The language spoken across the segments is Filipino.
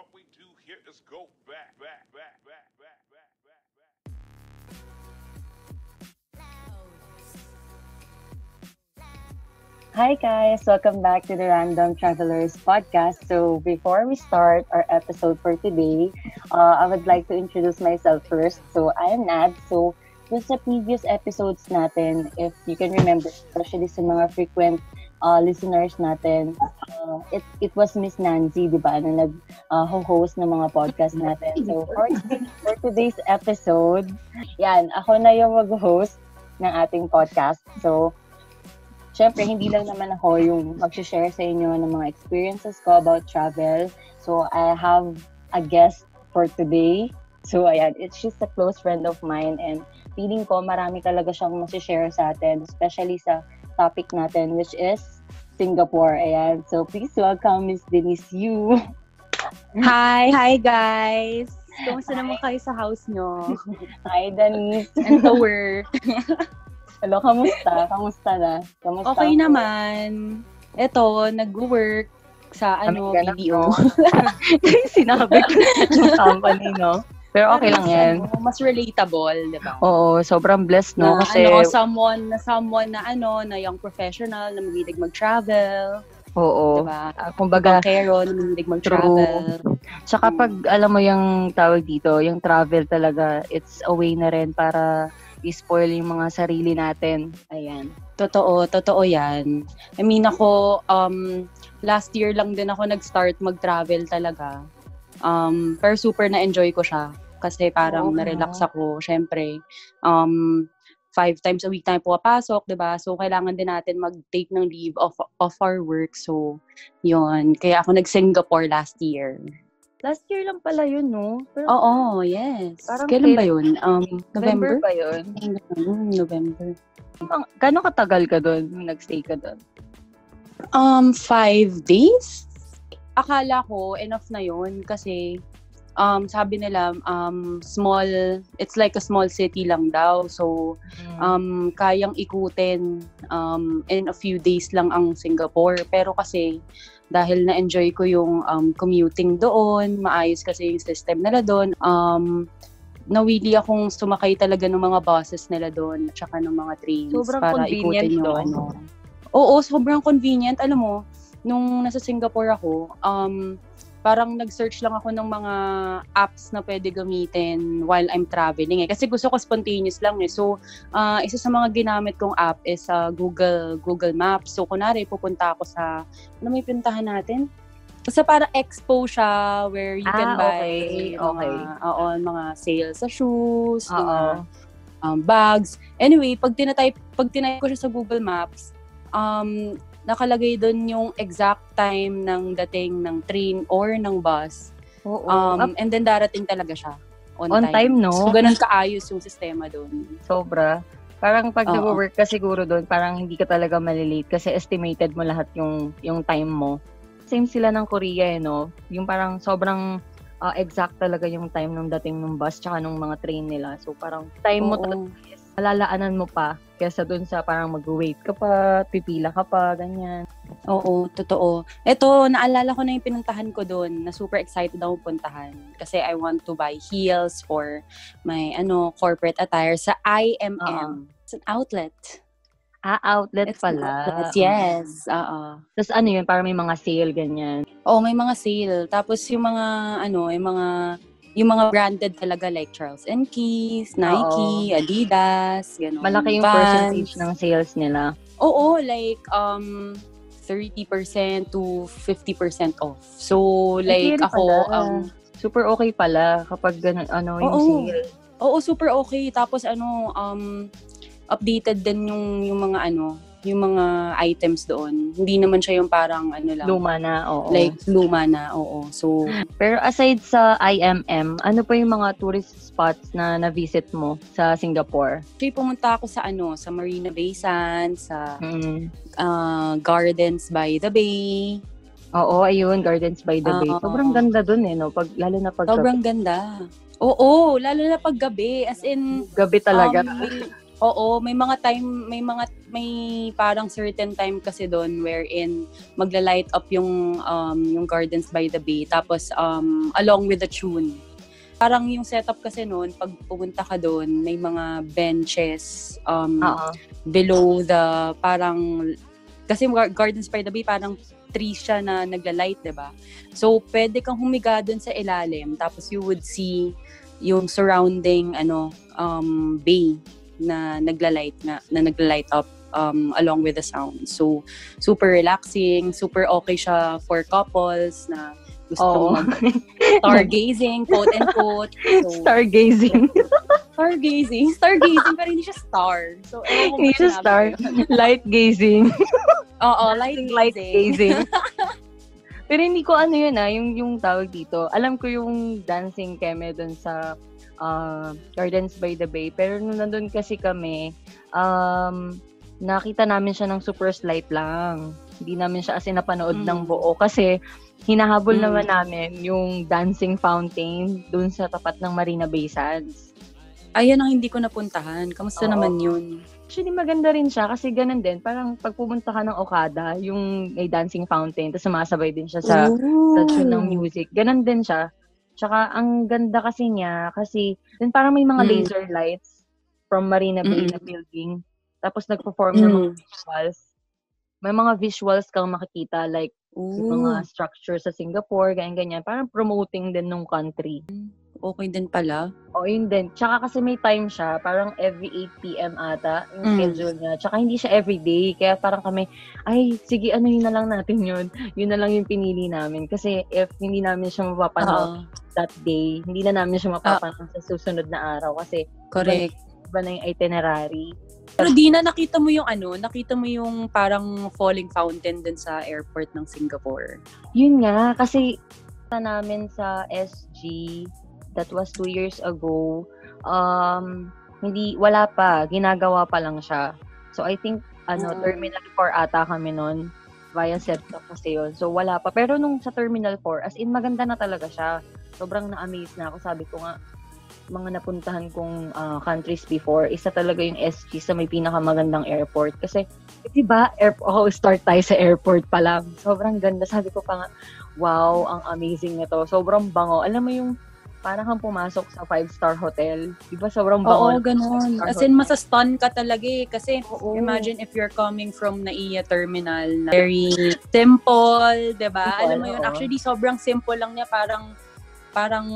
what we do here is go back, back, back, back, back, back, back, back. Hi guys, welcome back to the Random Travelers podcast. So before we start our episode for today, uh, I would like to introduce myself first. So I am Nad. So just sa previous episodes natin, if you can remember, especially sa mga frequent uh, listeners natin, uh, it, it was Miss Nancy, di ba, na nag-host ng mga podcast natin. So for, for today's episode, yan, ako na yung mag-host ng ating podcast. So syempre, hindi lang naman ako yung mag-share sa inyo ng mga experiences ko about travel. So, I have a guest for today. So, ayan, it's just a close friend of mine and feeling ko marami talaga siyang share sa atin, especially sa topic natin, which is Singapore. Ayan. So, please welcome Miss Denise Yu. Hi, hi guys! Kumusta naman kayo sa house nyo? Hi, Denise. And the work? Hello, kamusta? Kamusta na? Kamusta? Okay naman. Ito, nag-work sa ano, ganap, BDO. Sinabi ko company, no? Pero okay lang yan. Ano, Mas relatable, di ba? Oo, sobrang blessed, no? Na, Kasi, ano, someone, na someone na ano, na young professional, na mahilig mag-travel. oo. Diba? Ah, kumbaga, Kero, na mahilig mag-travel. tsaka pag alam mo yung tawag dito, yung travel talaga, it's a way na rin para i-spoil yung mga sarili natin. Ayan. Totoo, totoo yan. I mean, ako, um, last year lang din ako nag-start mag-travel talaga. Um, pero super na-enjoy ko siya. Kasi parang Oo, na-relax ako, syempre. Um, five times a week tayo pumapasok, 'di ba? So kailangan din natin mag-take ng leave of of our work. So, 'yun. Kaya ako nag-Singapore last year. Last year lang pala yun, no? Pero Oo, yes. Parang Kailan ba 'yun? Um, November? ba yun? Hmm, November. Gano'ng katagal ka doon nag-stay ka doon? Um, five days? Akala ko enough na yun kasi um, sabi nila um, small, it's like a small city lang daw. So, um, kayang ikutin um, in a few days lang ang Singapore. Pero kasi dahil na-enjoy ko yung um, commuting doon, maayos kasi yung system nila doon, um, nawili akong sumakay talaga ng mga buses nila doon at saka ng mga trains Sobrang para convenient ikutin yung doon. ano. Oo, sobrang convenient. Alam mo, nung nasa Singapore ako, um, parang nag-search lang ako ng mga apps na pwede gamitin while I'm traveling eh. Kasi gusto ko spontaneous lang eh. So, ah, isa sa mga ginamit kong app is sa Google Google Maps. So, kunwari, pupunta ako sa, ano may pinuntahan natin? Sa para expo siya where you can Ah, buy okay, mga, okay. oo, mga sales sa shoes, Oo. mga um, bags. Anyway, pag tinatype, pag tinype ko siya sa Google Maps, um, nakalagay doon yung exact time ng dating ng train or ng bus. Oo. Um, and then darating talaga siya on, on time, no? So, ganun kaayos yung sistema doon. Sobra. Parang pag Oo. nag-work ka siguro doon, parang hindi ka talaga malilate kasi estimated mo lahat yung yung time mo. Same sila ng Korea, eh, no? Yung parang sobrang ah, exact talaga yung time nung dating ng bus tsaka nung mga train nila. So parang time mo Oo. talaga is malalaanan mo pa kesa doon sa parang mag-wait ka pa, pipila ka pa, ganyan. Oo, totoo. Ito, naalala ko na yung pinuntahan ko doon na super excited ako puntahan. Kasi I want to buy heels for my ano corporate attire sa IMM. Oo. It's an outlet. Ah, outlet It's pala. outlet, Yes. Oo. Tapos ano yun, parang may mga sale, ganyan. Oo, may mga sale. Tapos yung mga, ano, yung mga, yung mga branded talaga like Charles and Keith, Nike, Adidas, gano'n. Malaki yung Vans. percentage ng sales nila. Oo, like, um, 30% to 50% off. So, like, ako, pala. um, Super okay pala kapag ganun, ano, yung Oo. sale. oo, super okay. Tapos, ano, um, updated din yung, yung mga, ano, yung mga items doon. Hindi naman siya yung parang, ano lang, Luma na, oo. like, luma na, oo. So, Pero aside sa IMM, ano pa yung mga tourist spots na na-visit mo sa Singapore? actually, pumunta ako sa, ano, sa Marina Bay Sands, sa Mm. uh, Gardens by the Bay. Oo, ayun, Gardens by the Bay. Sobrang ganda dun eh, no? Pag, lalo na pag Sobrang ganda. Oo, lalo na pag gabi. As in, gabi talaga. um, Oo, may mga time, may mga, may parang certain time kasi doon wherein magla-light up yung, um, yung Gardens by the Bay. Tapos, um, along with the tune. Parang yung setup kasi noon, pag pumunta ka doon, may mga benches um, Oo. below the, parang, kasi Gar- Gardens by the Bay, parang trees siya na nagla-light, 'di ba? So, pwede kang humiga doon sa ilalim, tapos you would see yung surrounding, ano, um, bay na nagla-light na, na nagla-light up um, along with the sound. So, super relaxing, super okay siya for couples na gusto Oo. mag stargazing, quote and quote. So, Stargazing. stargazing. Stargazing, pero hindi siya star. So, ko Hindi ba siya star. Light gazing. Oo, light Light gazing. gazing. Pero hindi ko ano yun ah, yung, yung tawag dito. Alam ko yung dancing keme dun sa ah, Gardens by the Bay. Pero nung nandun kasi kami, um, nakita namin siya ng super slight lang. Hindi namin siya as in napanood Mm. ng buo. Kasi hinahabol Mm. naman namin yung dancing fountain dun sa tapat ng Marina Bay Sands. Ayan ang hindi ko napuntahan. Kamusta Oo. naman yun? Actually, maganda rin siya kasi ganun din. Parang pag pumunta ka ng Okada, yung may dancing fountain, tapos sumasabay din siya sa, sa tune ng music. Ganun din siya. Tsaka, ang ganda kasi niya, kasi then parang may mga Mm. laser lights from Marina Bay Mm-mm. na building. Tapos nag-perform ng mga Mm. visuals. May mga visuals kang makikita, like yung mga Ooh, structure sa Singapore, ganyan-ganyan. Parang promoting din nung country. okay din pala. O, yun din. Tsaka kasi may time siya, parang every 8 p.m. ata, yung Mm. schedule niya. Tsaka hindi siya everyday. Kaya parang kami, ay, sige, ano yun na lang natin yun. Yun na lang yung pinili namin. Kasi if hindi namin siya mapapanood Oo, that day, hindi na namin siya mapapanood sa susunod na araw. Kasi correct. iba na yung itinerary. Pero di na nakita mo yung ano, nakita mo yung parang falling fountain dun sa airport ng Singapore. Yun nga, kasi na namin sa SG, that was two years ago, um, hindi, wala pa, ginagawa pa lang siya. So, I think, ano, Mm. Terminal 4 ata kami nun, via setup kasi yun. So, wala pa. Pero nung sa Terminal 4, as in, maganda na talaga siya. Sobrang na-amaze na ako. Sabi ko nga, mga napuntahan kong ah, countries before, isa talaga yung SG sa may pinakamagandang airport. Kasi, di ba, air, oh, start tayo sa airport pa lang. Sobrang ganda. Sabi ko pa nga, wow, ang amazing nito. Sobrang bango. Alam mo yung parang kang pumasok sa five-star hotel. Di ba sobrang bango? Oo, ganun. As in, masastun ka talaga eh. Kasi Oo. imagine if you're coming from Naiya Terminal na very simple, 'di ba? Alam mo yun, oo. actually sobrang simple lang niya, parang parang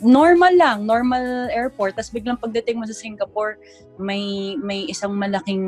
normal lang, normal airport. Tapos biglang pagdating mo sa Singapore, may may isang malaking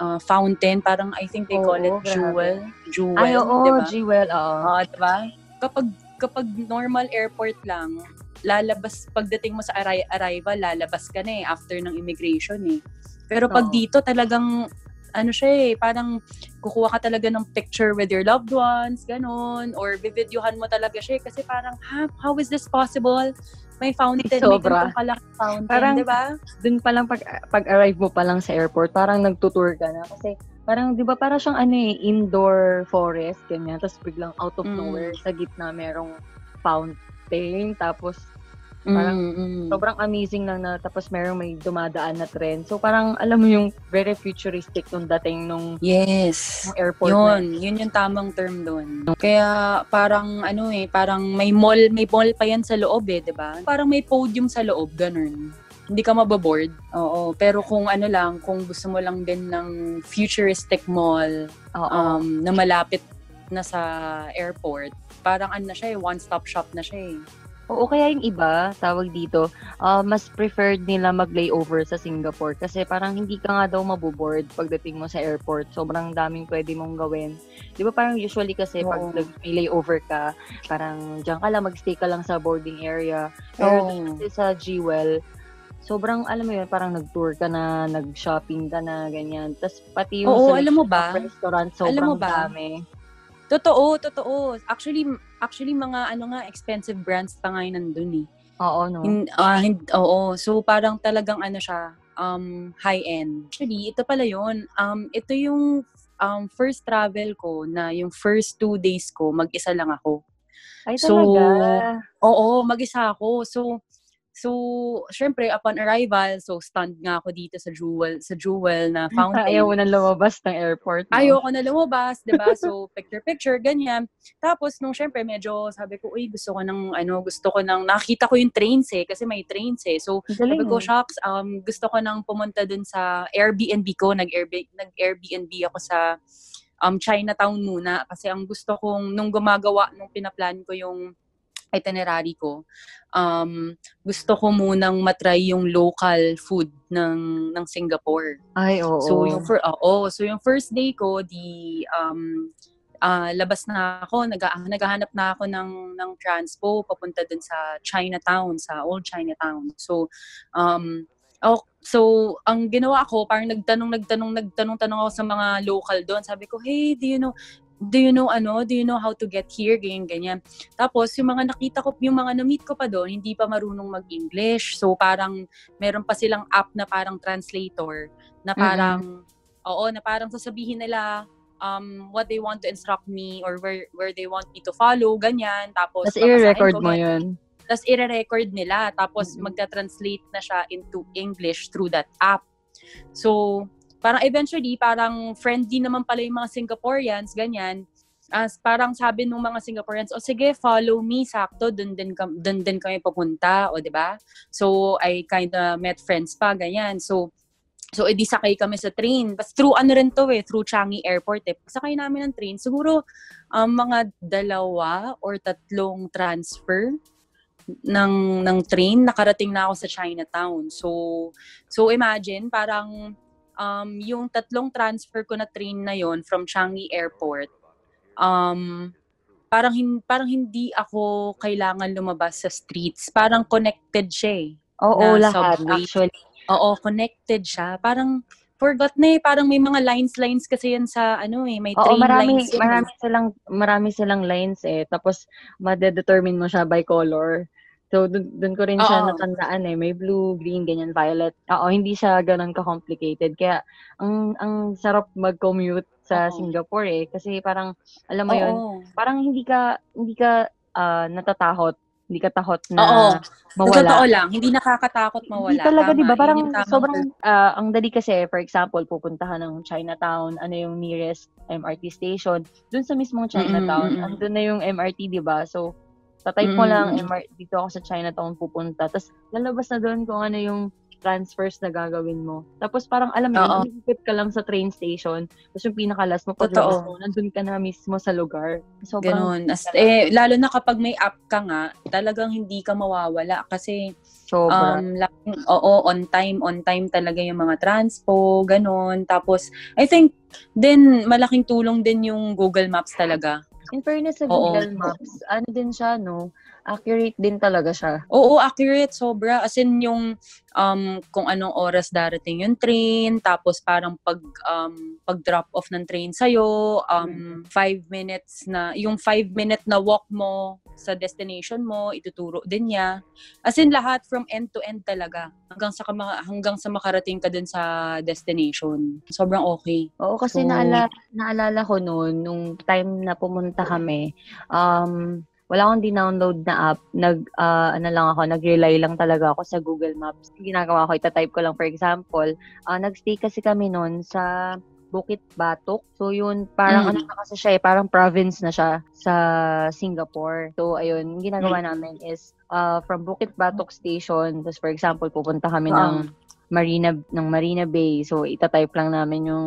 uh, fountain, parang I think they call Oo, it Jewel. Jewel, Ay, oo, 'di ba? Jewel, oo. Oo, 'di ba? Kapag kapag normal airport lang, lalabas pagdating mo sa arri- arrival, lalabas ka na eh after ng immigration eh. Pero pag Oo. dito talagang ano siya eh, parang kukuha ka talaga ng picture with your loved ones, ganun, or bibidyohan mo talaga siya eh, kasi parang, ha, how is this possible? May fountain, may Sobra. ganitong kalaking fountain, Parang- di ba? Dun pa lang pag, pag-arrive mo pa lang sa airport, parang nagtutour ka na. Kasi parang, di ba, parang siyang ano eh, indoor forest, ganyan. Tapos biglang out of Mm. nowhere, sa gitna merong fountain. Tapos Parang Mm, mm. sobrang amazing lang na tapos merong may dumadaan na trend. So parang alam mo yung very futuristic nung dating nung, Yes. nung airport na Yun, yun yung tamang term doon. Kaya parang ano eh, parang may mall, may mall pa yan sa loob eh, 'di ba? Parang may podium sa loob, ganun. Hindi ka mababoard. Oo, pero kung ano lang, kung gusto mo lang din ng futuristic mall Oo. um, na malapit na sa airport, parang ano na siya eh, one-stop shop na siya eh. Oo, kaya yung iba, tawag dito, ah, mas preferred nila mag-layover sa Singapore kasi parang hindi ka nga daw maboboard pagdating mo sa airport. Sobrang daming pwede mong gawin. Di ba parang usually kasi pag Oo. nag- may layover ka, parang diyan ka lang, magstay ka lang sa boarding area. Pero Oo. kasi sa Jewel, sobrang, alam mo yun, parang nag-tour ka na, nag-shopping ka na, ganyan. Tapos pati yung Oo, alam mo ba? restaurant, sobrang Alam mo ba? dami. Totoo, totoo. Actually, actually mga ano nga, expensive brands pa nga yun nandun eh. Oo, no? Hin, ah, hin- oo. So, parang talagang ano siya, um, high-end. Actually, ito pala yun. Um, ito yung um, first travel ko na yung first two days ko, mag-isa lang ako. Ay, So, talaga. Oo, mag-isa ako. So, So, syempre, upon arrival, so stunned nga ako dito sa Jewel, sa Jewel na fountain. Ayaw mo nang lumabas ng airport. No? Ayoko na lumabas, 'di ba? So picture-picture ganyan. Tapos nung syempre medyo sabi ko, "Uy, gusto ko ng ano, gusto ko ng nakita ko yung trains eh kasi may trains eh." So Galing, sabi ko. "Shucks, um gusto ko nang pumunta dun sa Airbnb ko, nag-Airbnb nag-Airbnb ako sa um Chinatown muna kasi ang gusto kong nung gumagawa nung pinaplan ko yung itinerary ko, um, gusto ko munang matry yung local food ng ng Singapore. Ay, oo. So yung fir- oo, so yung first day ko, di um ah, labas na ako, nag naghahanap na ako ng ng transpo papunta dun sa Chinatown, sa Old Chinatown. So um oh, so ang ginawa ko, parang nagtanong nagtanong nagtanong tanong ako sa mga local doon. Sabi ko, "Hey, do you know do you know ano, do you know how to get here, ganyan, ganyan. Tapos, yung mga nakita ko, yung mga na-meet ko pa doon, hindi pa marunong mag-English. So, parang, meron pa silang app na parang translator, na parang, oo, na parang sasabihin nila, um, what they want to instruct me or where where they want me to follow, ganyan. Tapos, Tapos i-record mo yun. Tapos i-record nila. Tapos Mhm. magta-translate na siya into English through that app. So, parang eventually, parang friendly naman pala yung mga Singaporeans, ganyan. As parang sabi nung mga Singaporeans, o sige, follow me, sakto, dun din, dun din kami papunta, o ba? So, I kinda met friends pa, ganyan. So, So, edi sakay kami sa train. Bas through ano rin to eh, through Changi Airport eh. Sakay namin ng train. Siguro, um, mga dalawa or tatlong transfer ng ng train nakarating na ako sa Chinatown. So so imagine parang um yung tatlong transfer ko na train na yon from Changi Airport um parang hin, parang hindi ako kailangan lumabas sa streets. Parang connected siya eh. Oo, na lahat. subway. Actually, Oo, connected siya. Parang forgot na eh. Parang may mga lines-lines kasi yan sa ano eh. May Oo, train marami, lines. eh. marami silang, marami silang lines eh. Tapos, madedetermine mo siya by color. So, dun, dun ko rin siya Oo. natandaan eh. May blue, green, ganyan, violet. Oo, hindi siya ganun ka-complicated. Kaya, ang, ang sarap mag-commute sa Oo. Singapore eh. Kasi parang, alam mo yun, Oo. parang hindi ka, hindi ka ah, natatakot. Hindi ka takot na Oo. Sa mawala. totoo lang, hindi nakakatakot mawala. Hindi talaga, Tama, di ba? yun Parang yung tamang sobrang, ah, ang dali kasi, for example, pupuntahan ng Chinatown, ano yung nearest MRT station, dun sa mismong Chinatown, mm, mm. andun na yung MRT, di ba? So, tatype mo Mm, lang, mm. MR, dito ako sa Chinatown pupunta, tapos lalabas na doon kung ano yung transfers na gagawin mo. Tapos parang alam mo, yun, ka lang sa train station, tapos yung pinakalas mo, paglabas mo, nandun ka na mismo sa lugar. Sobrang, Ganun. As, eh, lalo na kapag may app ka nga, talagang hindi ka mawawala kasi sobra. um, laking, oo, on time, on time talaga yung mga transpo, ganun. Tapos, I think, din, malaking tulong din yung Google Maps talaga. In fairness sa Oo. Google Maps, ano din siya, no? Accurate din talaga siya. Oo, accurate, sobra. As in yung um, kung anong oras darating yung train, tapos parang pag um, pag drop off ng train sa'yo, um, five minutes na, yung five minute na walk mo sa destination mo, ituturo din niya. As in lahat from end to end talaga. Hanggang sa, kama- hanggang sa makarating ka dun sa destination. Sobrang okay. Oo, kasi So- naala, naalala ko noon, nung time na pumunta kami, um, wala akong dinownload na app. Nag, ah, ano lang ako, nag-rely lang talaga ako sa Google Maps. Ginagawa ko, itatype ko lang, for example, ah, nagstay kasi kami noon sa Bukit Batok. So, yun, parang Mm. ano na kasi siya eh, parang province na siya sa Singapore. So, ayun, ginagawa namin is ah, from Bukit Batok Station, tapos for example, pupunta kami ng Marina ng Marina Bay. So itatype lang namin yung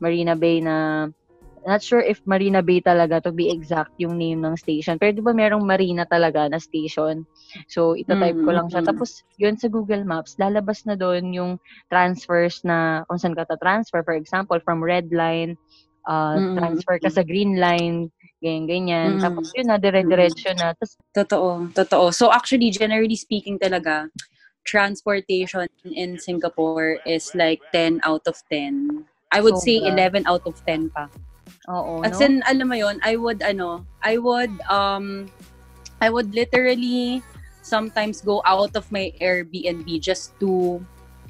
Marina Bay na not sure if Marina Bay talaga to be exact yung name ng station. Pero di ba merong Marina talaga na station? So itatype ko lang siya. Tapos yun sa Google Maps, lalabas na doon yung transfers na kung saan ka ta-transfer. For example, from red line, uh, Mm, mm, transfer ka sa green line, ganyan-ganyan. Mm. Tapos yun na, dire-diretso na. Tapos Totoo, totoo. So actually, generally speaking talaga, transportation in Singapore is like 10 out of 10. I would say Sobra. 11 out of 10 pa. Oo, As no? in, alam mo yon I would, ano, I would, um, I would literally sometimes go out of my Airbnb just to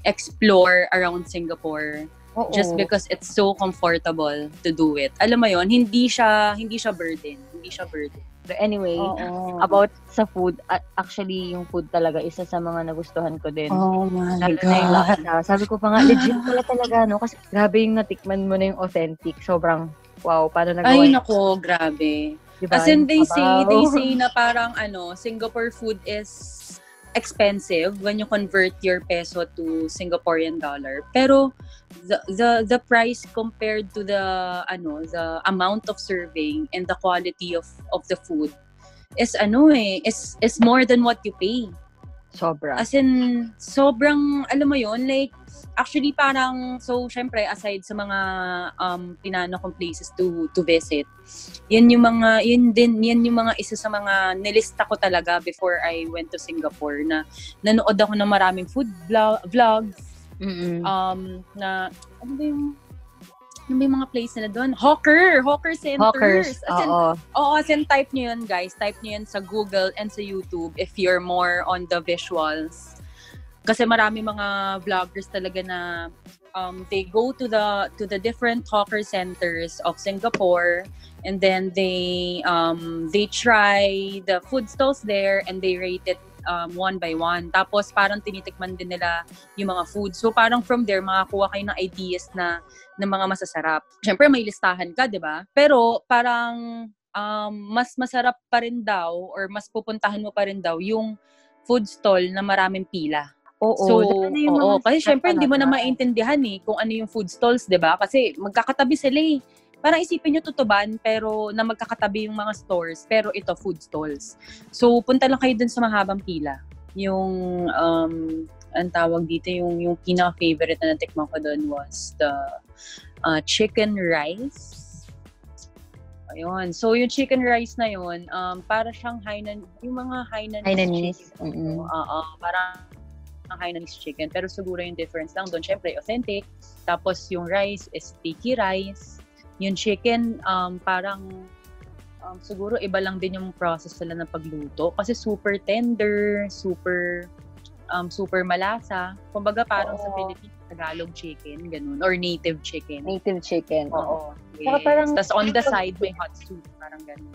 explore around Singapore Oo. just because it's so comfortable to do it. Alam mo yon hindi siya, hindi siya burden. Hindi siya burden. But anyway, Oo. about sa food, actually, yung food talaga, isa sa mga nagustuhan ko din. Oh my Lalo na yung God. laksa. Sabi ko pa nga, legit pala talaga, no? Kasi grabe yung natikman mo na yung authentic. Sobrang, wow, paano nagawa Ay, nako, grabe. Diba? As in, they say, Sabaw. they say na parang ano, Singapore food is expensive when you convert your peso to Singaporean dollar. Pero the the the price compared to the ano, the amount of serving and the quality of of the food is ano eh, is is more than what you pay. Sobra. As in, sobrang, alam mo yun, like, actually parang, so, syempre, aside sa mga um, pinano kong places to to visit, yan yung mga, yun din, yan yung mga isa sa mga nilista ko talaga before I went to Singapore na nanood ako ng maraming food vlog, vlogs, Mm-mm. um, na, ano ba yung, ano yung mga place nila doon? Hawker! Hawker centers! Hawkers. As in, Oo. Oo, as in type nyo yun, guys. Type nyo yun sa Google and sa YouTube if you're more on the visuals. Kasi marami mga vloggers talaga na um, they go to the to the different hawker centers of Singapore and then they um, they try the food stalls there and they rate it um, one by one. Tapos parang tinitikman din nila yung mga food. So parang from there, makakuha kayo ng ideas na ng mga masasarap. Siyempre, may listahan ka, di ba? Pero parang um, mas masarap pa rin daw or mas pupuntahan mo pa rin daw yung food stall na maraming pila. Oo. so, yung oo, mga kasi syempre hindi mo na maintindihan eh kung ano yung food stalls, 'di ba? Kasi magkakatabi sila eh. Parang isipin nyo tutuban pero na magkakatabi yung mga stores pero ito food stalls. So punta lang kayo dun sa mahabang pila. Yung um ang tawag dito yung yung pinaka favorite na natikman ko doon was the uh, chicken rice. Ayun. So, yung chicken rice na yun, um, para siyang Hainan, yung mga Hainanese, Hainanese, chicken. mm-mm. Oo, parang ang Hainanese chicken. Pero siguro yung difference lang doon, syempre, authentic. Tapos, yung rice is sticky rice. Yung chicken, um, parang um, siguro iba lang din yung process nila ng pagluto. Kasi super tender, super um, super malasa. Kumbaga parang sa Oo. Philippines, Tagalog chicken, ganun. Or native chicken. Native chicken. Oo. Saka Yes. parang- Tapos on the side, may hot soup. Parang ganun.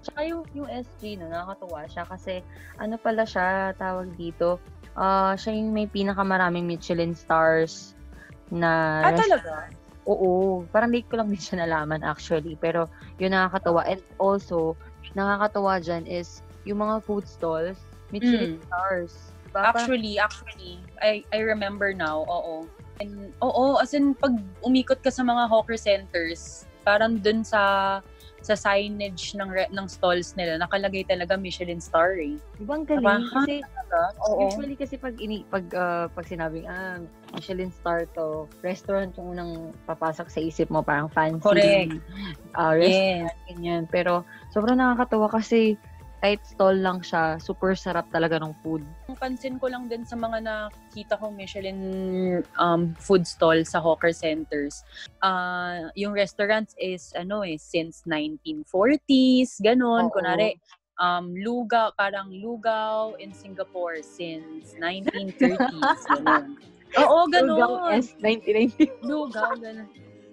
Tsaka yung, yung SG, no, nakakatuwa siya kasi ano pala siya, tawag dito, ah siya yung may pinakamaraming Michelin stars na Ah, rest- talaga? Oo, parang late ko lang din siya nalaman actually, pero yun nakakatuwa. And also, nakakatuwa dyan is yung mga food stalls, Michelin Mm. stars. Diba? Actually, actually, I I remember now, oo. And, oo, as in, pag umikot ka sa mga hawker centers, parang dun sa sa signage ng re- ng stalls nila, nakalagay talaga Michelin star eh. Diba ang galing? Diba? Kasi Oo. usually kasi pag ini pag ah, pag sinabing ah Michelin star to, restaurant yung unang papasok sa isip mo parang fancy. Correct. ah, restaurant Yes. ganyan. Pero sobrang nakakatawa kasi kahit stall lang siya, super sarap talaga ng food. Ang pansin ko lang din sa mga nakita kong Michelin um, food stall sa hawker centers, ah yung restaurants is ano eh, since 1940s, ganun. Oo. Kunwari, um, lugaw, parang lugaw in Singapore since 1930s, ganun. Oo, ganun. Lugaw S 1990. Lugaw, ganun.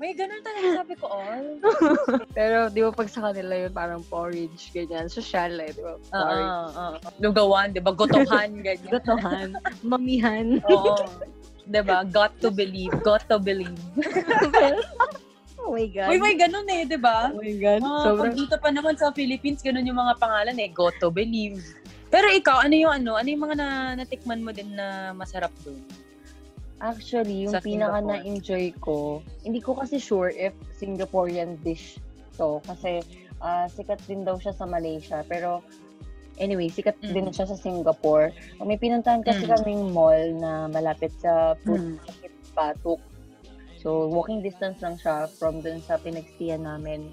May ganun talaga sabi ko, all. Pero di ba pag sa kanila yun parang porridge, ganyan. Social eh, di ba? Porridge. oo. Lugawan, di ba? Gotohan, ganyan. Gotohan, mamihan. Oo. Di ba? Got to believe, got to believe. oh my God. Uy, may ganun eh, di ba? Oh my God. Ah, Sobrang pag dito pa naman sa Philippines, ganun yung mga pangalan eh, got to believe. Pero ikaw, ano yung ano? Ano yung mga na, natikman mo din na masarap doon? Actually, yung Sa pinaka Singapore. na-enjoy ko, hindi ko kasi sure if Singaporean dish to. Kasi ah, sikat din daw siya sa Malaysia. Pero anyway, sikat Mm. din siya sa Singapore. May pinuntahan kasi Mm. kaming mall na malapit sa Mm. Phuket Patuk. So, walking distance lang siya from dun sa pinagstiyan namin.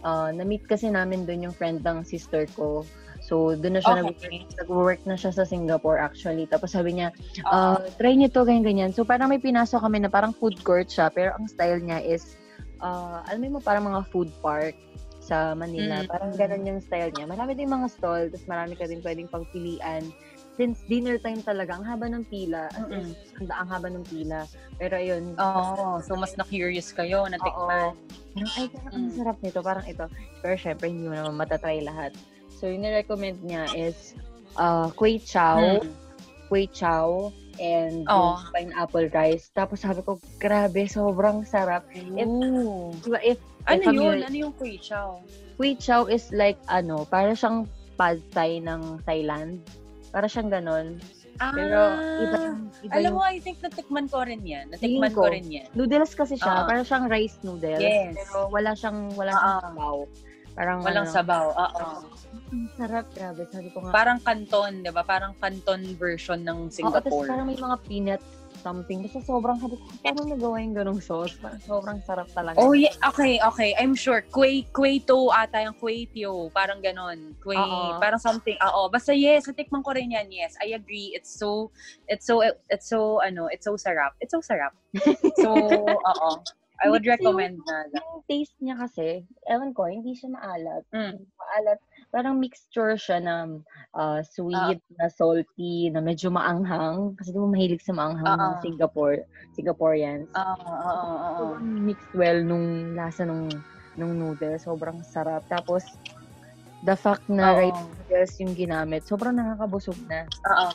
Ah, na-meet kasi namin dun yung friend ng sister ko. So, dun na siya Okay. nag- nag-work na siya sa Singapore actually. Tapos sabi niya, uh, try nito, ganyan-ganyan. So, parang may pinasok kami na parang food court siya, pero ang style niya is, uh, alam mo, parang mga food park. sa Manila. Mm. Parang ganun yung style niya. Marami din mga stall, tapos marami ka din pwedeng pagpilian. Since dinner time talaga, ang haba ng pila. As in, Mm-mm. ang, haba ng pila. Pero ayun, Oo, so mas na-curious kayo, natikman. Parang, ay, parang ang Mm. sarap nito. Parang ito. Pero syempre, hindi mo naman matatry lahat. So, yung recommend niya is uh, Kuey Chow, Mm. Kuey Chow, and yung pineapple rice. Tapos sabi ko, grabe, sobrang sarap. If, diba, if, Ano if yun? Ano yung kuy chow? Kuey Chow is like, ano, para siyang pad thai ng Thailand. Para siyang ganon. Pero, iba, iba Ah. Alam yung mo, I think natikman ko rin yan. Natikman ko ko. rin yan. Noodles kasi siya, Oo. para siyang rice noodles. Yes. Pero wala siyang, wala siyang sabaw. Parang Walang ano, sabaw. Oo. Ang sarap, grabe. Sabi ko nga. Parang kanton, di ba? Parang kanton version ng Oo, tapos Singapore. parang may mga peanut something. Basta sobrang sabi ko, paano nagawa yung ganong sauce? Parang sobrang sarap talaga. Oh, yeah. Okay, okay. I'm sure. Kuey, kuey to ata yung kuey tio. Parang ganon. Kuey, Oo. parang something. Oo. Basta yes, natikman ko rin yan. Yes, I agree. It's so, it's so, it's so, ano, it's so sarap. It's so sarap. So, oo. I would recommend na. Yung taste niya kasi, ewan ko, hindi siya maalat. Mm. Maalat. Parang mixture siya ng ah, sweet, na salty, na medyo maanghang. Kasi di mo mahilig sa maanghang ng Oo. Singapore, Singaporeans. Oo, oo. Sobrang mixed well nung lasa nung, nung noodles. Sobrang sarap. Tapos, the fact na Oo. rice noodles yung ginamit, sobrang nakakabusog na. Oo.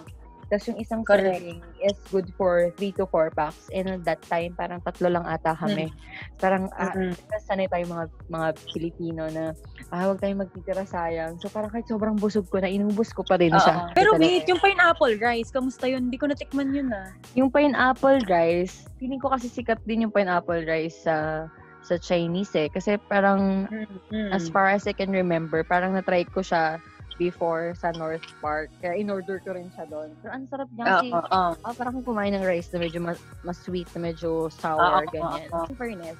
Tapos yung isang Correct. serving is good for 3 to 4 packs. And at that time, parang tatlo lang ata kami. Parang ah, Mm-mm. sanay tayo mga mga Pilipino na ah, huwag tayong magtitira sayang. So parang kahit sobrang busog ko na, inubos ko pa rin siya. Pero Talaga. wait, yung pineapple rice, kamusta yun? Hindi ko natikman yun ah. Yung pineapple rice, feeling ko kasi sikat din yung pineapple rice sa sa Chinese eh. Kasi parang Mm. as far as I can remember, parang na-try ko siya before sa North Park. Kaya in-order ko rin siya doon. Pero ang sarap niya kasi Oo, oo. Ah, parang kung kumain ng rice na medyo mas, mas sweet, na medyo sour, Oo, ganyan. oo, oo. In fairness,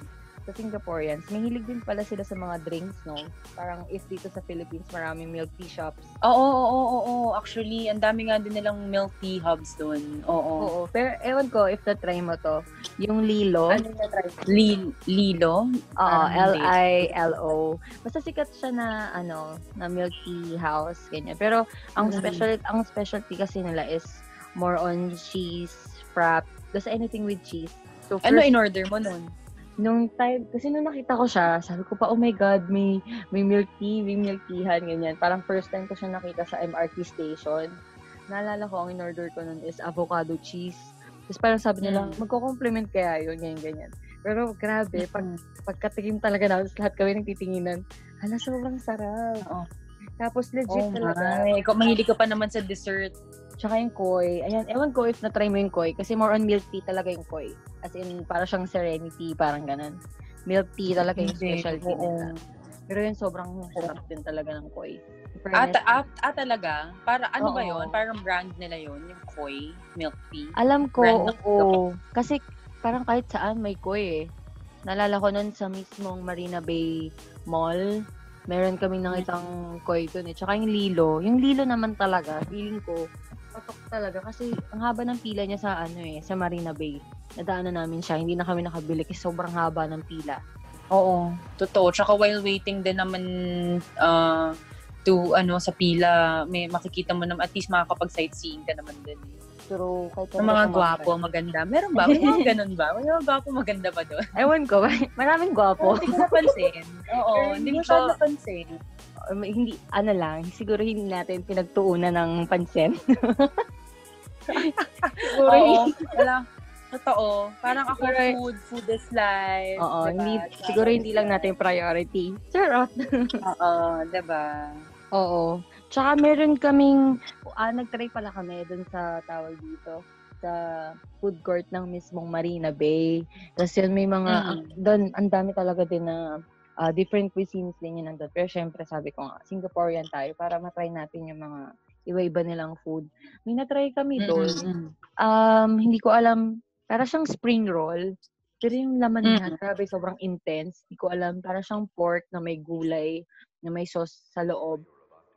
sa Singaporeans, mahilig din pala sila sa mga drinks, no? Parang if dito sa Philippines, maraming milk tea shops. Oo, oo, oo, oo. Actually, ang dami nga din nilang milk tea hubs doon. Oo. Oo. Pero ewan ko if na-try mo to. Yung Lilo, Ano na try? Li- Lilo? oo. L-I-L-O. Basta sikat siya na, ano, na milk tea house, ganyan. Pero ang Mm. special ang specialty kasi nila is more on cheese, frap, just anything with cheese. So, Ano first- in-order mo nun? Nung time, kasi nung nakita ko siya, sabi ko pa, oh my God, may, may milk tea, may milk teahan, ganyan. Parang first time ko siya nakita sa MRT station. Naalala ko, ang in-order ko nun is avocado cheese. Tapos parang sabi nila, Mm. magko-compliment kaya yun, ganyan, ganyan. Pero grabe, pag, pagkatikim talaga na, lahat kami nagtitinginan, hala, sobrang sarap. Oo. Tapos legit Oh talaga. my. Ikaw, mahilig ka pa naman sa dessert. Tsaka yung koi. Ayan, ewan ko if na-try mo yung koi. Kasi more on milk tea talaga yung koi. As in, para siyang serenity, parang ganun. Milk tea talaga yung specialty nila. Pero yun, sobrang sarap din talaga ng koi. Ah, ta- ah, ah, talaga? Para, ano ba Oo. yun? Parang brand nila yun? Yung koi milk tea? alam ko, brand ng oo. Kasi parang kahit saan may koi eh. Naalala ko nun sa mismong Marina Bay Mall, meron kaming nakitang koi dun eh. Tsaka yung Lilo. Yung Lilo naman talaga, feeling ko, patok talaga. Kasi ang haba ng pila niya sa ano eh, sa Marina Bay. Nadaanan namin siya, hindi na kami nakabili kasi sobrang haba ng pila. Oo. Totoo. Tsaka while waiting din naman uh, to ano sa pila, may makikita mo naman at least makakapag-sightseeing ka naman din. Pero kahit Ang mga gwapo, maganda. Meron ba? May mga ganun ba? May mga gwapo maganda ba doon? Ewan ko, maraming gwapo. Hindi ko napansin. Oo, hindi ko siya napansin. Hindi, ano lang, siguro hindi natin pinagtuunan ng pansin. siguro Oo. Wala. Totoo. Parang ako Siguro- food, food is life. Oo, diba? hindi, siguro hindi lang natin priority. Charot. Oo, diba? Oo. Tsaka meron kaming, ah, nag-try pala kami dun sa tawag dito, sa food court ng mismong Marina Bay. Tapos yun, may mga, Mm. ang- doon, ang dami talaga din na ah, different cuisines din yun nandun. Pero syempre, sabi ko nga, Singaporean tayo para matry natin yung mga iba-iba nilang food. May na-try kami doon. Mm-mm. Um, hindi ko alam, para siyang spring roll. Pero yung laman niya, Mm. grabe, sobrang intense. Hindi ko alam, para siyang pork na may gulay, na may sauce sa loob.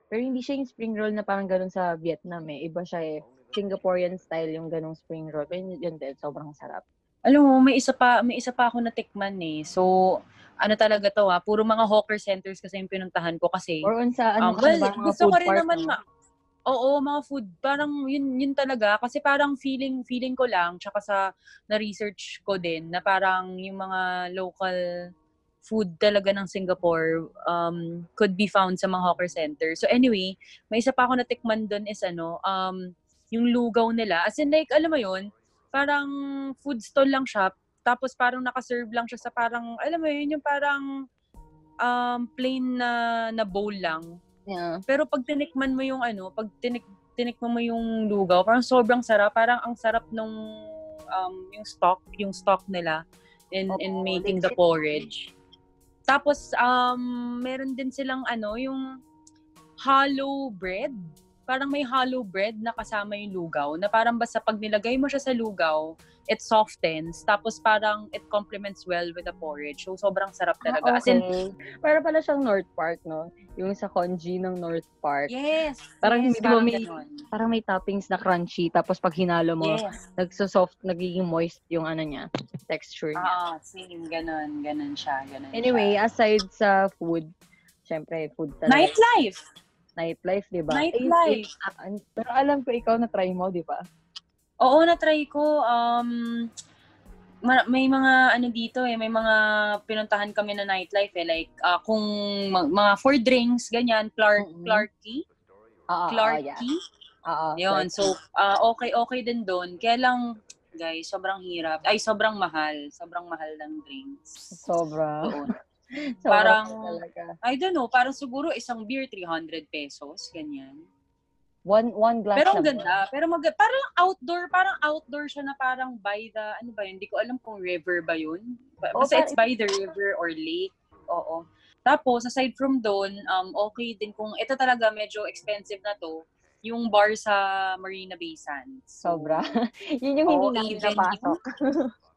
Pero hindi siya yung spring roll na parang ganun sa Vietnam eh. Iba siya eh. Singaporean style yung ganung spring roll. Pero yun, yun din, sobrang sarap. Alam mo, may isa pa, may isa pa ako natikman eh. So, ano talaga to ha, puro mga hawker centers kasi yung pinuntahan ko kasi. Or on sa, Um, ano, well, ano ba, mga gusto ko rin naman ma- Oo, mga food. Parang yun, yun talaga. Kasi parang feeling, feeling ko lang, tsaka sa na-research ko din, na parang yung mga local food talaga ng Singapore um, could be found sa mga hawker center. So anyway, may isa pa ako natikman doon is ano, um, yung lugaw nila. As in like, alam mo yun, parang food stall lang siya. Tapos parang nakaserve lang siya sa parang, alam mo yun, yung parang um, plain na, na bowl lang. Yeah. Pero pag tinikman mo yung ano, pag tinik tinikman mo yung lugaw, parang sobrang sarap. Parang ang sarap nung um, yung stock, yung stock nila in in Oo, making the porridge. Tapos um meron din silang ano, yung hollow bread. Parang may hollow bread na kasama yung lugaw na parang basta pag nilagay mo siya sa lugaw, it softens. Tapos parang it complements well with the porridge. So sobrang sarap talaga. Ah, As in, okay. Para pala siyang North Park, no? Yung sa Konji ng North Park. yes. Parang yes, hindi mo may-. Parang may toppings na crunchy, tapos pag hinalo mo, Yes. nagso-soft, nagiging moist yung ano niya, texture niya. Ah, same. Ganon. Ganon siya. Ganon Anyway, siya. aside sa food, syempre, food talaga. Nightlife! Nightlife, di ba? Nightlife. Eh, eh, ah, pero alam ko ikaw na try mo, di ba? Oo, na-try ko. Um, ma- may mga ano dito eh, may mga pinuntahan kami na nightlife eh. Like, ah, kung ma- mga for drinks, ganyan, Clark, Mm-mm. Clarky. Oo, Clarky. Oo, Yun. So, ah, okay, okay din doon. Kaya lang, guys, sobrang hirap. Ay, sobrang mahal. Sobrang mahal ng drinks. Sobra. Doon. Sobra Parang- talaga. I don't know, parang siguro isang beer, 300 pesos. Ganyan. One, one glass Pero ang ganda. Pero mag parang outdoor, parang outdoor siya na parang by the, ano ba yun? Hindi ko alam kung river ba yun. Ba- Oh, Basta par- it's by the river or lake. Oo. Tapos, aside from doon, um, okay din kung, ito talaga medyo expensive na to, yung bar sa Marina Bay Sands. So, Sobra. Yun yung hindi Oo, namin napasok.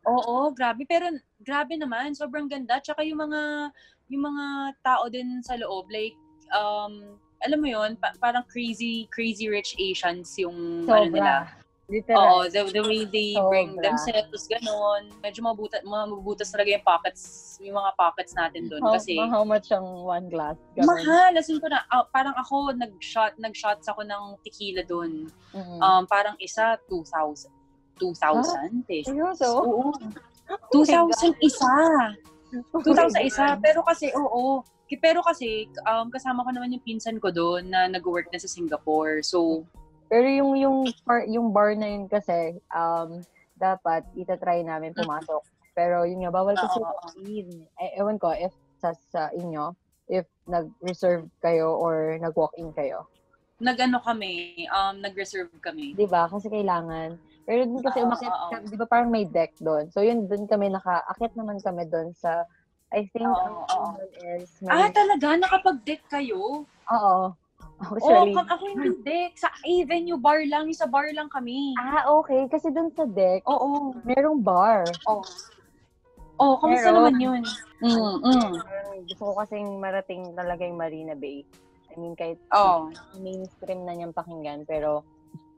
Oo, grabe. Pero grabe naman, sobrang ganda. Tsaka yung mga, yung mga tao din sa loob, like, um, alam mo yun, pa- parang crazy, crazy rich Asians yung ano nila. Sobra. Literal. Oo, the, the way they bring Sobra. themselves, ganun. Medyo mabuta, mabubutas talaga yung pockets, yung mga pockets natin doon. How, Kasi, how much ang one glass? Ganun. mahal. As in ko na, ah, parang ako, nag-shot, nag-shots ako ng tequila doon. Mm. Um, parang isa, 2,000. 2,000 pesos. Seryoso? Oo. Oh my 2,000 isa. Oh my 2,000 isa. God. Pero kasi, oo. Pero kasi, um, kasama ko naman yung pinsan ko doon na nag-work na sa Singapore. So, Pero yung yung bar, yung bar na yun kasi um dapat itatry namin pumasok. Pero yun nga bawal kasi oo. walk-in. Eh, ewan ko if sa, sa inyo if nag-reserve kayo or nag-walk-in kayo. nag-ano kami, um, nag-reserve kami. 'Di ba? Kasi kailangan. Pero dun kasi Oo, umakyat, oo. ka- 'di ba parang may deck doon. So yun dun kami naka akit naman kami doon sa I think oo. doon is Ah, may, talaga? Nakapag-deck kayo? oo. Oo, Actually, kam- ako yung deck. Sa Avenue bar lang. Sa bar lang kami. ah, okay. Kasi doon sa deck, Oo. merong bar. Oo. Oh, kamusta Pero- naman yun? Mm, mm. Gusto ko kasing marating talaga yung Marina Bay. I mean, kahit Oh. mainstream na niyang pakinggan, pero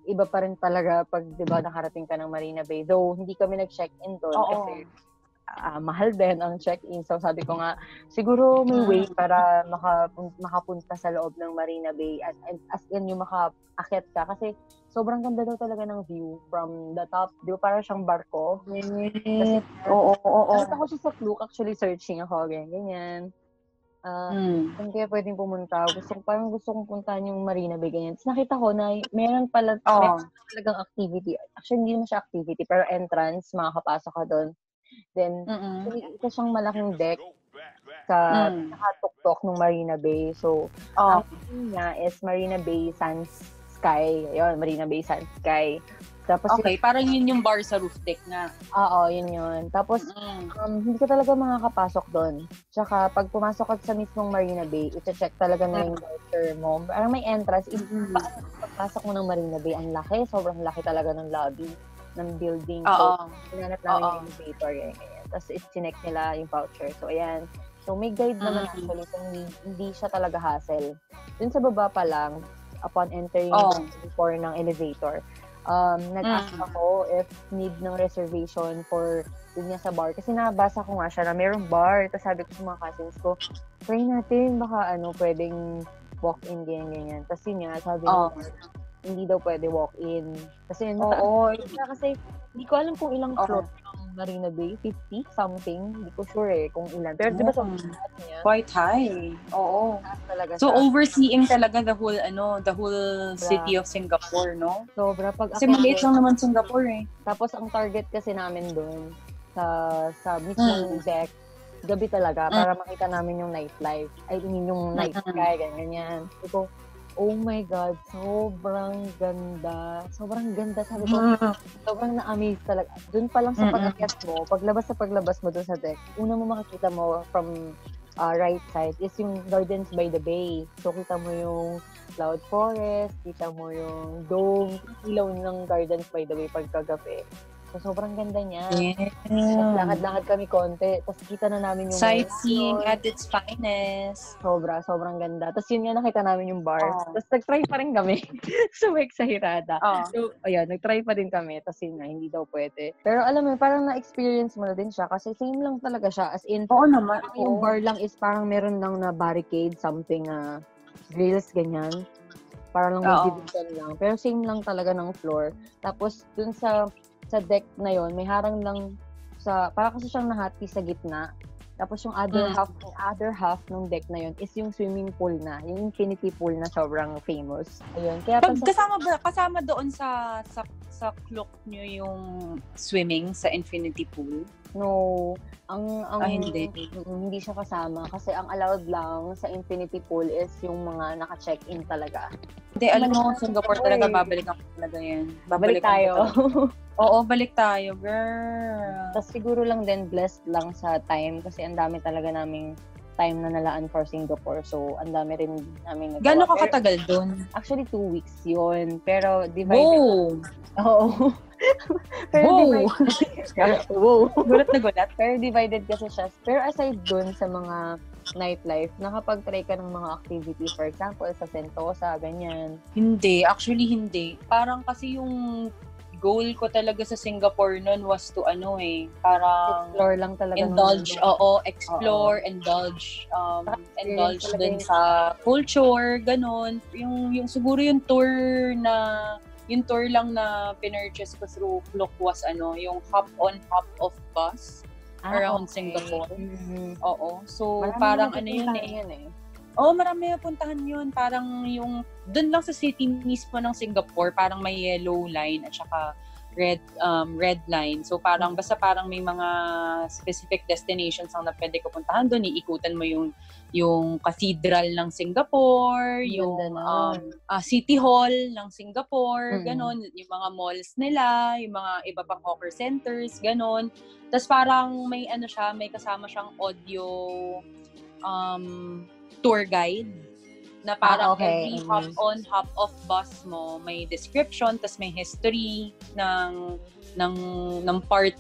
iba pa rin talaga pag, di ba, nakarating ka ng Marina Bay. Though, hindi kami nag-check-in doon Oo. kasi ah, mahal din ang check-in. So, sabi ko nga, siguro may Mm. way para maka, makapunta sa loob ng Marina Bay at, and as in yung makaakit ka. Kasi sobrang ganda daw talaga ng view from the top. Di ba, parang siyang barko. Kasi, Oo, oo, oo. Nakita ko siya sa Klook, actually searching ako, ganyan, ganyan. Ah, Mm. saan kaya pwedeng pumunta? Gusto ko, parang gusto kong puntahan yung Marina Bay, ganyan. Tapos nakita ko na meron pala, Oo. meron talagang activity. Actually, hindi naman siya activity, pero entrance, makakapasok ka doon. Then, isa siyang malaking deck sa Mm. nakatuktok ng Marina Bay. So, Oh. ang name niya is Marina Bay Sands Sky. Ayun, Marina Bay Sands Sky. Tapos, Okay, parang yun yung bar sa roof deck yun, oo, yun yun. Tapos, Mm. um, hindi ka talaga makakapasok doon. Tsaka, pag pumasok ka sa mismong Marina Bay, iti-check talaga na yung voucher mo. Parang may entrance. Is, Mm. pagpasok mo ng Marina Bay, ang laki. Sobrang laki talaga ng lobby ng building. Oo. So, hinanap namin Oo. yung elevator. Ganyan, ganyan. Tapos, chinek nila yung voucher. So, ayan. So, may guide naman Mm. actually. So, hindi, hindi siya talaga hassle. Dun sa baba pa lang, upon entering Oo. before ng elevator, um, nag-ask Mm. ako if need ng reservation for dun niya sa bar. Kasi nabasa ko nga siya na mayroong bar. Tapos sabi ko sa mga cousins ko, try natin, baka ano, pwedeng walk-in, ganyan, ganyan. Tapos yun nga, sabi Oh. niya, hindi daw pwede walk-in. Kasi yun, Oo. mataas kasi hindi ko alam kung ilang Oo. floor ng Marina Bay, 50 something. Hindi ko sure eh kung ilan. Pero di ba sa niya, Quite high. Oo. talaga So overseeing talaga the whole ano, the whole city of Singapore, no? Sobra. Pag Kasi maliit lang naman Singapore eh. Tapos ang target kasi namin doon sa sa mismong Mm. deck, gabi talaga para makita namin yung nightlife. I mean, yung night Mm. sky, ganyan, ganyan. Ko, oh my God, sobrang ganda. Sobrang ganda. Sabi ko, sobrang na-amaze talaga. Doon pa lang sa pag-akyat mo, paglabas sa paglabas mo doon sa deck, una mo makikita mo from uh, right side is yung Gardens by the Bay. So, kita mo yung cloud forest, kita mo yung dome, ilaw ng Gardens by the Bay pagkagabi. So, sobrang ganda niya. Tapos Yeah. lakad-lakad kami konti. Tapos kita na namin yung Sightseeing at its finest. Sobra, sobrang ganda. Tapos yun nga nakita namin yung bar. Oh. Tapos nag-try pa rin kami. Sumik sa Hirada. Oh. So, ayan, nag-try pa din kami. Tapos yun nga, hindi daw pwede. Pero alam mo, parang na-experience mo na din siya kasi same lang talaga siya. As in, Oo naman. yung bar lang is parang meron lang na barricade, something, na grills, ganyan. Para lang may division lang. Pero same lang talaga ng floor. Tapos, dun sa sa deck na yon may harang lang sa, para kasi siyang nahati sa gitna. Tapos yung other Mm. half, yung other half ng deck na yon is yung swimming pool na, yung infinity pool na sobrang famous. Ayun. Kaya pag Pag sa, kasama ba kasama doon sa sa sa clock nyo yung swimming sa infinity pool? No, ang, ang, Ah, hindi. Mm, hindi siya kasama kasi ang allowed lang sa infinity pool is yung mga naka-check-in talaga. Hindi, alam mo, Balik- Singapore talaga, babalikan ko talaga yan. Balik Babalikan ko tayo. Oo, balik tayo, girl. Tapos siguro lang din blessed lang sa time kasi ang dami talaga naming time na nalaan for Singapore. So, ang dami rin namin nagawa. Gano'n ka katagal doon? Actually, two weeks yun. Pero divided. Wow! Oo. Pero Wow! divided. wow. gulat na gulat. Pero divided kasi siya. Pero aside dun sa mga nightlife, nakapag-try ka ng mga activity. For example, sa Sentosa, ganyan. Hindi, actually hindi. Parang kasi yung goal ko talaga sa Singapore noon was to ano eh, parang Explore lang talaga. indulge, oo, explore, indulge, um, indulge yun. sa culture, ganun. Yung, yung siguro yung tour na, yung tour lang na pinurchase ko through Klook was ano, yung hop on, hop off bus Ah, around okay. Singapore. Mhm. Oo. So, Marami parang ano yun eh. yun eh. Oo, marami na puntahan yun. Parang yung, doon lang sa city mismo ng Singapore, parang may yellow line at saka red um, red line. So parang basta parang may mga specific destinations ang na pwede ko puntahan doon. Iikutan mo yung yung cathedral ng Singapore, Ang yung ganda um, ah, city hall ng Singapore, Mm. ganon, yung mga malls nila, yung mga iba pang hawker centers, ganon. Tapos parang may ano siya, may kasama siyang audio um, tour guide na parang Ah, okay. every Mm. hop on, hop off bus mo, may description, tas may history ng ng ng part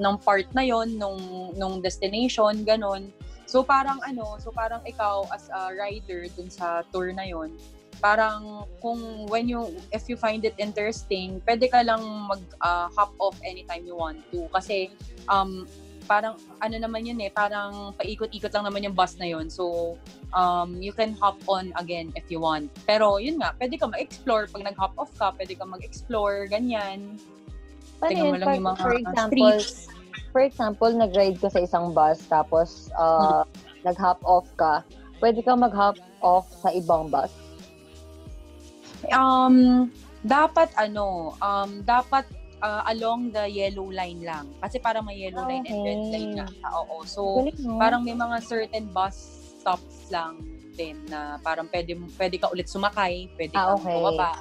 ng part na yon nung nung destination, ganon. So parang ano, so parang ikaw as a rider dun sa tour na yon, parang kung when you if you find it interesting, pwede ka lang mag ah, hop off anytime you want to kasi um parang ano naman yun eh, parang paikot-ikot lang naman yung bus na yun. So, um, you can hop on again if you want. Pero yun nga, pwede ka mag-explore. Pag nag-hop off ka, pwede ka mag-explore, ganyan. Paano Tingnan mo lang yung mga for example, streets. for example, nag-ride ka sa isang bus tapos uh, nag-hop off ka, pwede ka mag-hop off sa ibang bus. Um, dapat ano, um, dapat uh, along the yellow line lang. Kasi parang may yellow line and red Okay. line nga. siya. Oo. So, Galing, no? parang may mga certain bus stops lang din na parang pwede, pwede ka ulit sumakay, pwede Ah, kang okay. bumaba.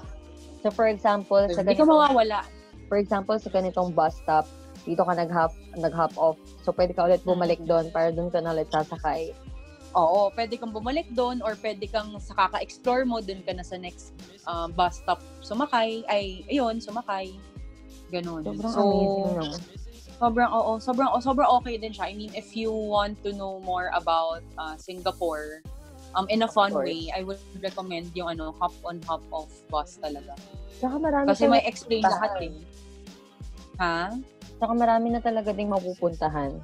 so for example, sa Hindi ka ganitong, mawawala. for example, sa ganitong bus stop, dito ka nag-hop, nag-hop off. So pwede ka ulit bumalik doon para doon ka na ulit sasakay. Oo, pwede kang bumalik doon or pwede kang sa kaka-explore mo, doon ka na sa next uh, bus stop sumakay. Ay, ayun, sumakay. Ganun. Sobrang so, amazing, no? Sobrang, oo, sobrang, oh, sobrang okay din siya. I mean, if you want to know more about uh, Singapore, um, in a fun course. way, I would recommend yung ano, hop on, hop off bus talaga. Saka marami Kasi may explain lahat eh. Ha? Saka marami na talaga ding mapupuntahan.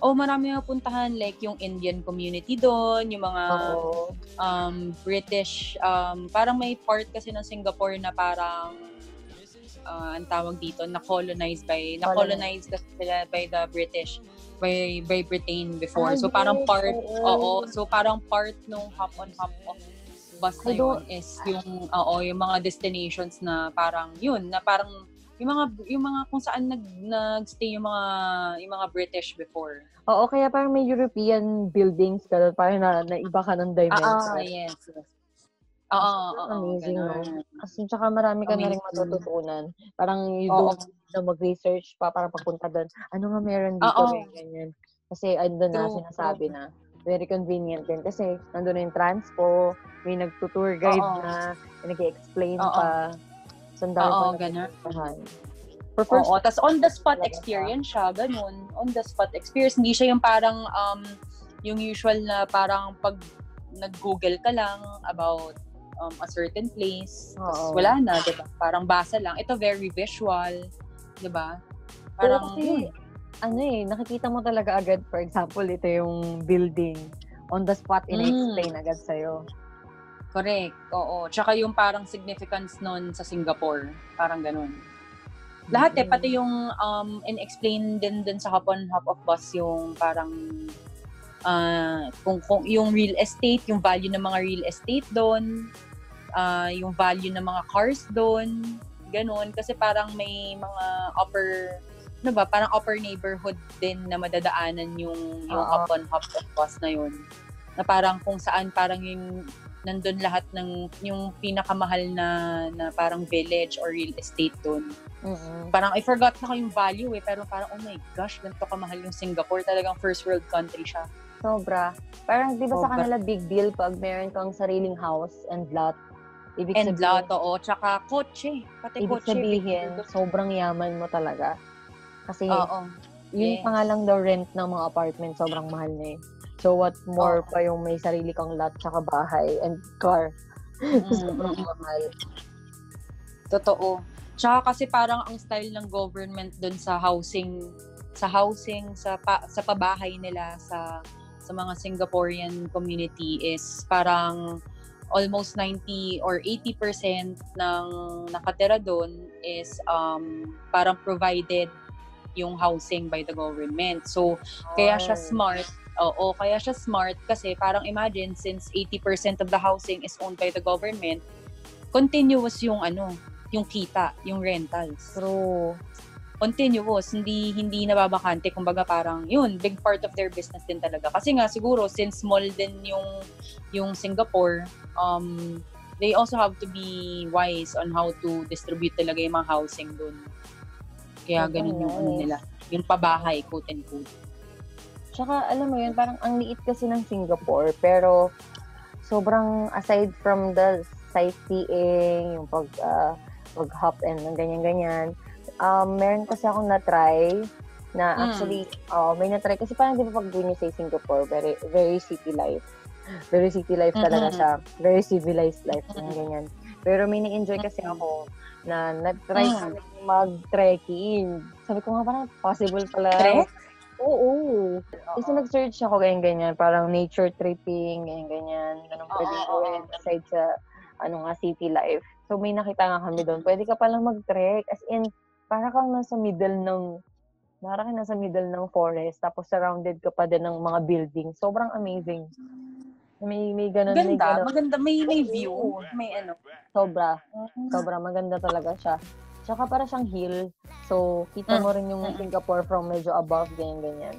O marami na puntahan like yung Indian community doon, yung mga Oo. um, British, um, parang may part kasi ng Singapore na parang uh, ang tawag dito, na-colonize by, na-colonize kasi sila by the British, by, by Britain before. Ah, so parang part, oo. so parang part nung hop on hop off bus na yun is yung, oo, yung mga destinations na parang yun, na parang yung mga yung mga kung saan nag nagstay yung mga yung mga British before. Oo, kaya parang may European buildings doon. Parang na, naiba ka ng dimension. Ah, yes. yes. Oo, oo, Amazing, no? Kasi tsaka marami ka na rin Amazing. matututunan. Parang you Oo. don't na mag-research pa, parang papunta doon. Ano nga meron dito, Oo. ganyan, ganyan. Kasi andun na sinasabi na. Very convenient din. Kasi nandun na yung transpo, may nagtutour guide Oo. na, may nag-explain Oo. pa. Dami Oo, pa ganun. For first, Oo, tas on the spot experience siya, ganun. On the spot experience, hindi siya yung parang um yung usual na parang pag nag-google ka lang about um, a certain place, tas Oo. wala na, 'di ba? Parang basa lang. Ito very visual, 'di ba? Parang Oo, kasi, ano eh, nakikita mo talaga agad, for example, ito yung building. On the spot, Mm. ina-explain agad sa'yo. correct. Oo. Tsaka yung parang significance nun sa Singapore, parang ganun. Lahat eh, Mm. pati yung um, in-explain din dun sa hop on hop off bus yung parang ah, kung, kung yung real estate, yung value ng mga real estate doon, ah, yung value ng mga cars doon, ganun. Kasi parang may mga upper, ano ba, parang upper neighborhood din na madadaanan yung, yung Oo. hop on hop off bus na yun. Na parang kung saan parang yung nandun lahat ng yung pinakamahal na na parang village or real estate doon Mm-mm. parang I forgot na ko yung value eh, pero parang, oh my gosh, ganito kamahal yung Singapore. Talagang first world country siya. Sobra. Parang di ba sa kanila big deal pag meron kang sariling house and lot. Ibig And sabihin, lot, oo. Tsaka kotse. Pati ibig kotse. big sabihin, deal sobrang yaman mo talaga. Kasi Oo. yung yes. pa nga lang daw rent ng mga apartment, sobrang mahal na eh. So what more Oo. pa yung may sarili kang lot tsaka bahay and car. Mm, sobrang mahal. Totoo. Tsaka kasi parang ang style ng government doon sa housing, sa housing, sa pa, sa pabahay nila sa sa mga Singaporean community is parang almost 90 or 80% ng nakatira doon is um, parang provided yung housing by the government. So, kaya siya Oh. smart. Oo, kaya siya smart kasi parang imagine since 80% of the housing is owned by the government, continuous yung ano, yung kita, yung rentals. True. Continuous, hindi hindi nababakante. Kumbaga parang yun, big part of their business din talaga. Kasi nga siguro since small din yung yung Singapore, um they also have to be wise on how to distribute talaga yung mga housing doon. Kaya Okay, ganun yung ano nila, yung pabahay, quote and quote. Tsaka, alam mo yun, parang ang liit kasi ng Singapore, pero sobrang aside from the sightseeing, yung pag, ah, pag-hop and ng ganyan-ganyan, um, meron kasi akong na-try na Mm. actually, oh, may na-try kasi parang di ba pag you say Singapore, very, very city life. Very city life talaga Mm-mm. siya. Very civilized life, Mm-mm. ganyan. Pero may na-enjoy kasi ako na na-try Mm. kami mag-trekking. Sabi ko nga parang possible pala. Trek? Oo. Kasi nag-search ako ganyan-ganyan, parang nature tripping, ganyan-ganyan. Ganun pwede gawin aside sa ano nga, city life. So may nakita nga kami doon. Pwede ka palang mag-trek. As in, para kang nasa middle ng para kang nasa middle ng forest tapos surrounded ka pa din ng mga building. Sobrang amazing. May may ganun, may Ganda, ganun. maganda. May, may view. May ano. Sobra. Sobra maganda talaga siya. Tsaka para siyang hill. So, kita mo rin yung Mm. Singapore from medyo above, ganyan, ganyan.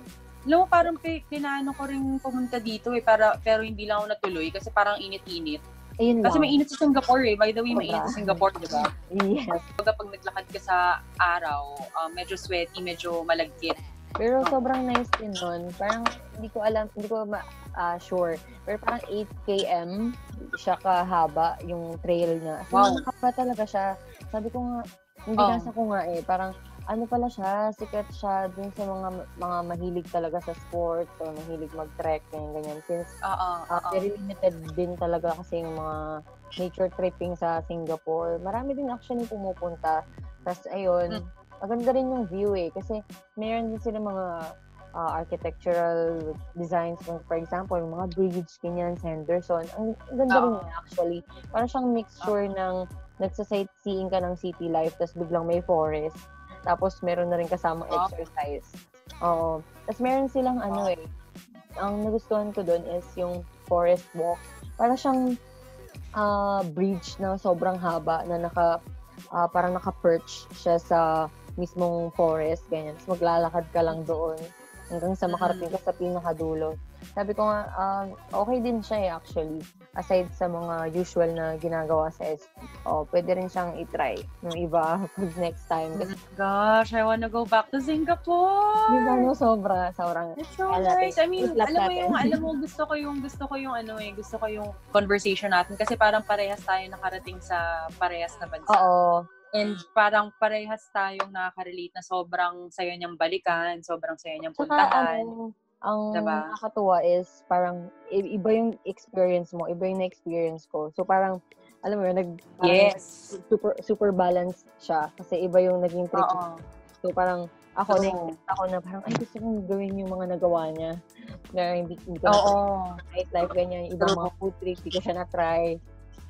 Alam mo, parang pi- pinano ko rin pumunta dito eh, para, pero hindi lang ako natuloy kasi parang init-init. Ayun Kasi lang. may init sa Singapore eh. By the way, may init sa Singapore, di ba? Yes. Pag pag naglakad ka sa araw, ah, medyo sweaty, medyo malagkit. Pero sobrang nice din nun. Parang hindi ko alam, hindi ko ma, ah, sure. Pero parang 8 km siya kahaba yung trail niya. So, Wow. Mahaba talaga siya. Sabi ko nga, hindi Oh. nasa ko nga eh. Parang ano pala siya, sikat siya dun sa mga mga mahilig talaga sa sports o mahilig mag-trek, ganyan, ganyan. Since Oo, oo. very limited din talaga kasi yung mga nature tripping sa Singapore. Marami din actually pumupunta. Tapos ayun, Mm. maganda rin yung view eh. Kasi meron din sila mga ah, architectural designs. For example, yung mga bridge, ganyan, Henderson. Ang, ang ganda rin Oo. yun, actually. Parang siyang mixture ng nagsa-sightseeing ka ng city life, tapos biglang may forest. Tapos meron na rin kasamang Ah. exercise. Oo. Tapos meron silang ano eh, ang nagustuhan ko doon is yung forest walk. Para siyang ah, bridge na sobrang haba na naka ah, parang naka-perch siya sa mismong forest ganyan. Tapos maglalakad ka lang doon hanggang sa makarating ka sa pinakadulo. Sabi ko nga, um, okay din siya eh actually. Aside sa mga usual na ginagawa sa SP. Oh, pwede rin siyang itry yung iba pag next time. Kasi, Gosh, I wanna go back to Singapore. di ba, no, sobra, sobrang, It's so nice. I mean, alam mo yung, alam mo, gusto ko yung, gusto ko yung ano eh, gusto ko yung conversation natin kasi parang parehas tayo nakarating sa parehas na bansa. oo, And parang parehas tayong nakaka-relate na sobrang saya niyang balikan, sobrang saya niyang Saka puntahan. Ang Diba? nakakatuwa is parang iba yung experience mo, iba yung na-experience ko. So parang, alam mo yun, nag, yes. super, super balanced siya. Kasi iba yung naging trip. Oo. So parang, ako, True. na ako na parang, ay, gusto kong gawin yung mga nagawa niya. Na hindi, hindi ko Oo. nightlife, ganyan. Ibang mga food trips, hindi ko siya na-try.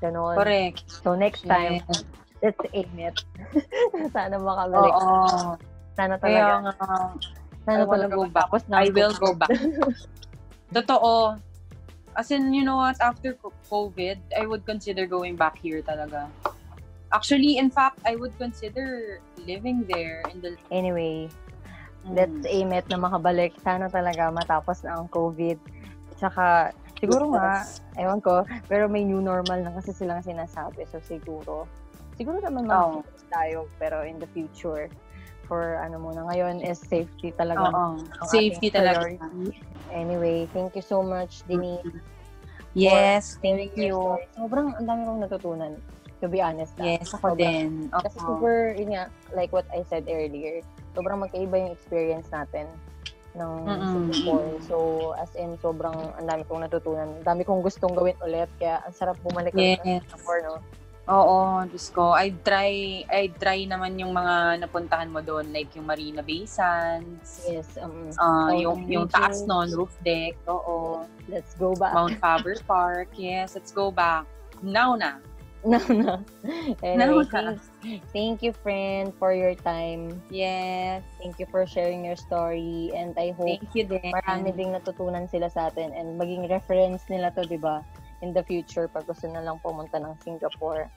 Ganon. Correct. So next time, Yes. let's aim it. Sana makabalik. Oo. Sana Kaya talaga. nga, Sana I wanna go back. na I will go back. Totoo. As in, you know what, after co- COVID, I would consider going back here talaga. Actually, in fact, I would consider living there in the... Anyway, Mm. let's aim it na makabalik. Sana talaga matapos na ang COVID. Tsaka, siguro nga, ewan ko, pero may new normal na kasi silang sinasabi. So, siguro, siguro naman makakapos tayo, pero in the future, for ano muna, ngayon is safety talaga. Oo. Safety talaga. priority. Anyway, thank you so much, Denise. Yes, thank you. story. Sobrang ang dami kong natutunan, to be honest. Yes, ako Sobrang. din. Kasi super, yun nga, like what I said earlier, sobrang magkaiba yung experience natin ng Mm-mm. Singapore. So, as in, sobrang ang dami kong natutunan. Ang dami kong gustong gawin ulit. Kaya, ang sarap bumalik ulit ng Yes. Singapore, no? Oo, Diyos ko. I try, I try naman yung mga napuntahan mo doon, like yung Marina Bay Sands, Yes. Um, ah, Mountain yung, yung taas nun, roof deck, oo. let's go back. Mount Faber Park, yes, let's go back. Now na. no, no. Now Anyway, na. thank, thank you, friend, for your time. Yes. Thank you for sharing your story. And I hope Thank you din. marami ding natutunan sila sa atin and maging reference nila to, di ba? In the future, pag gusto na lang pumunta ng Singapore.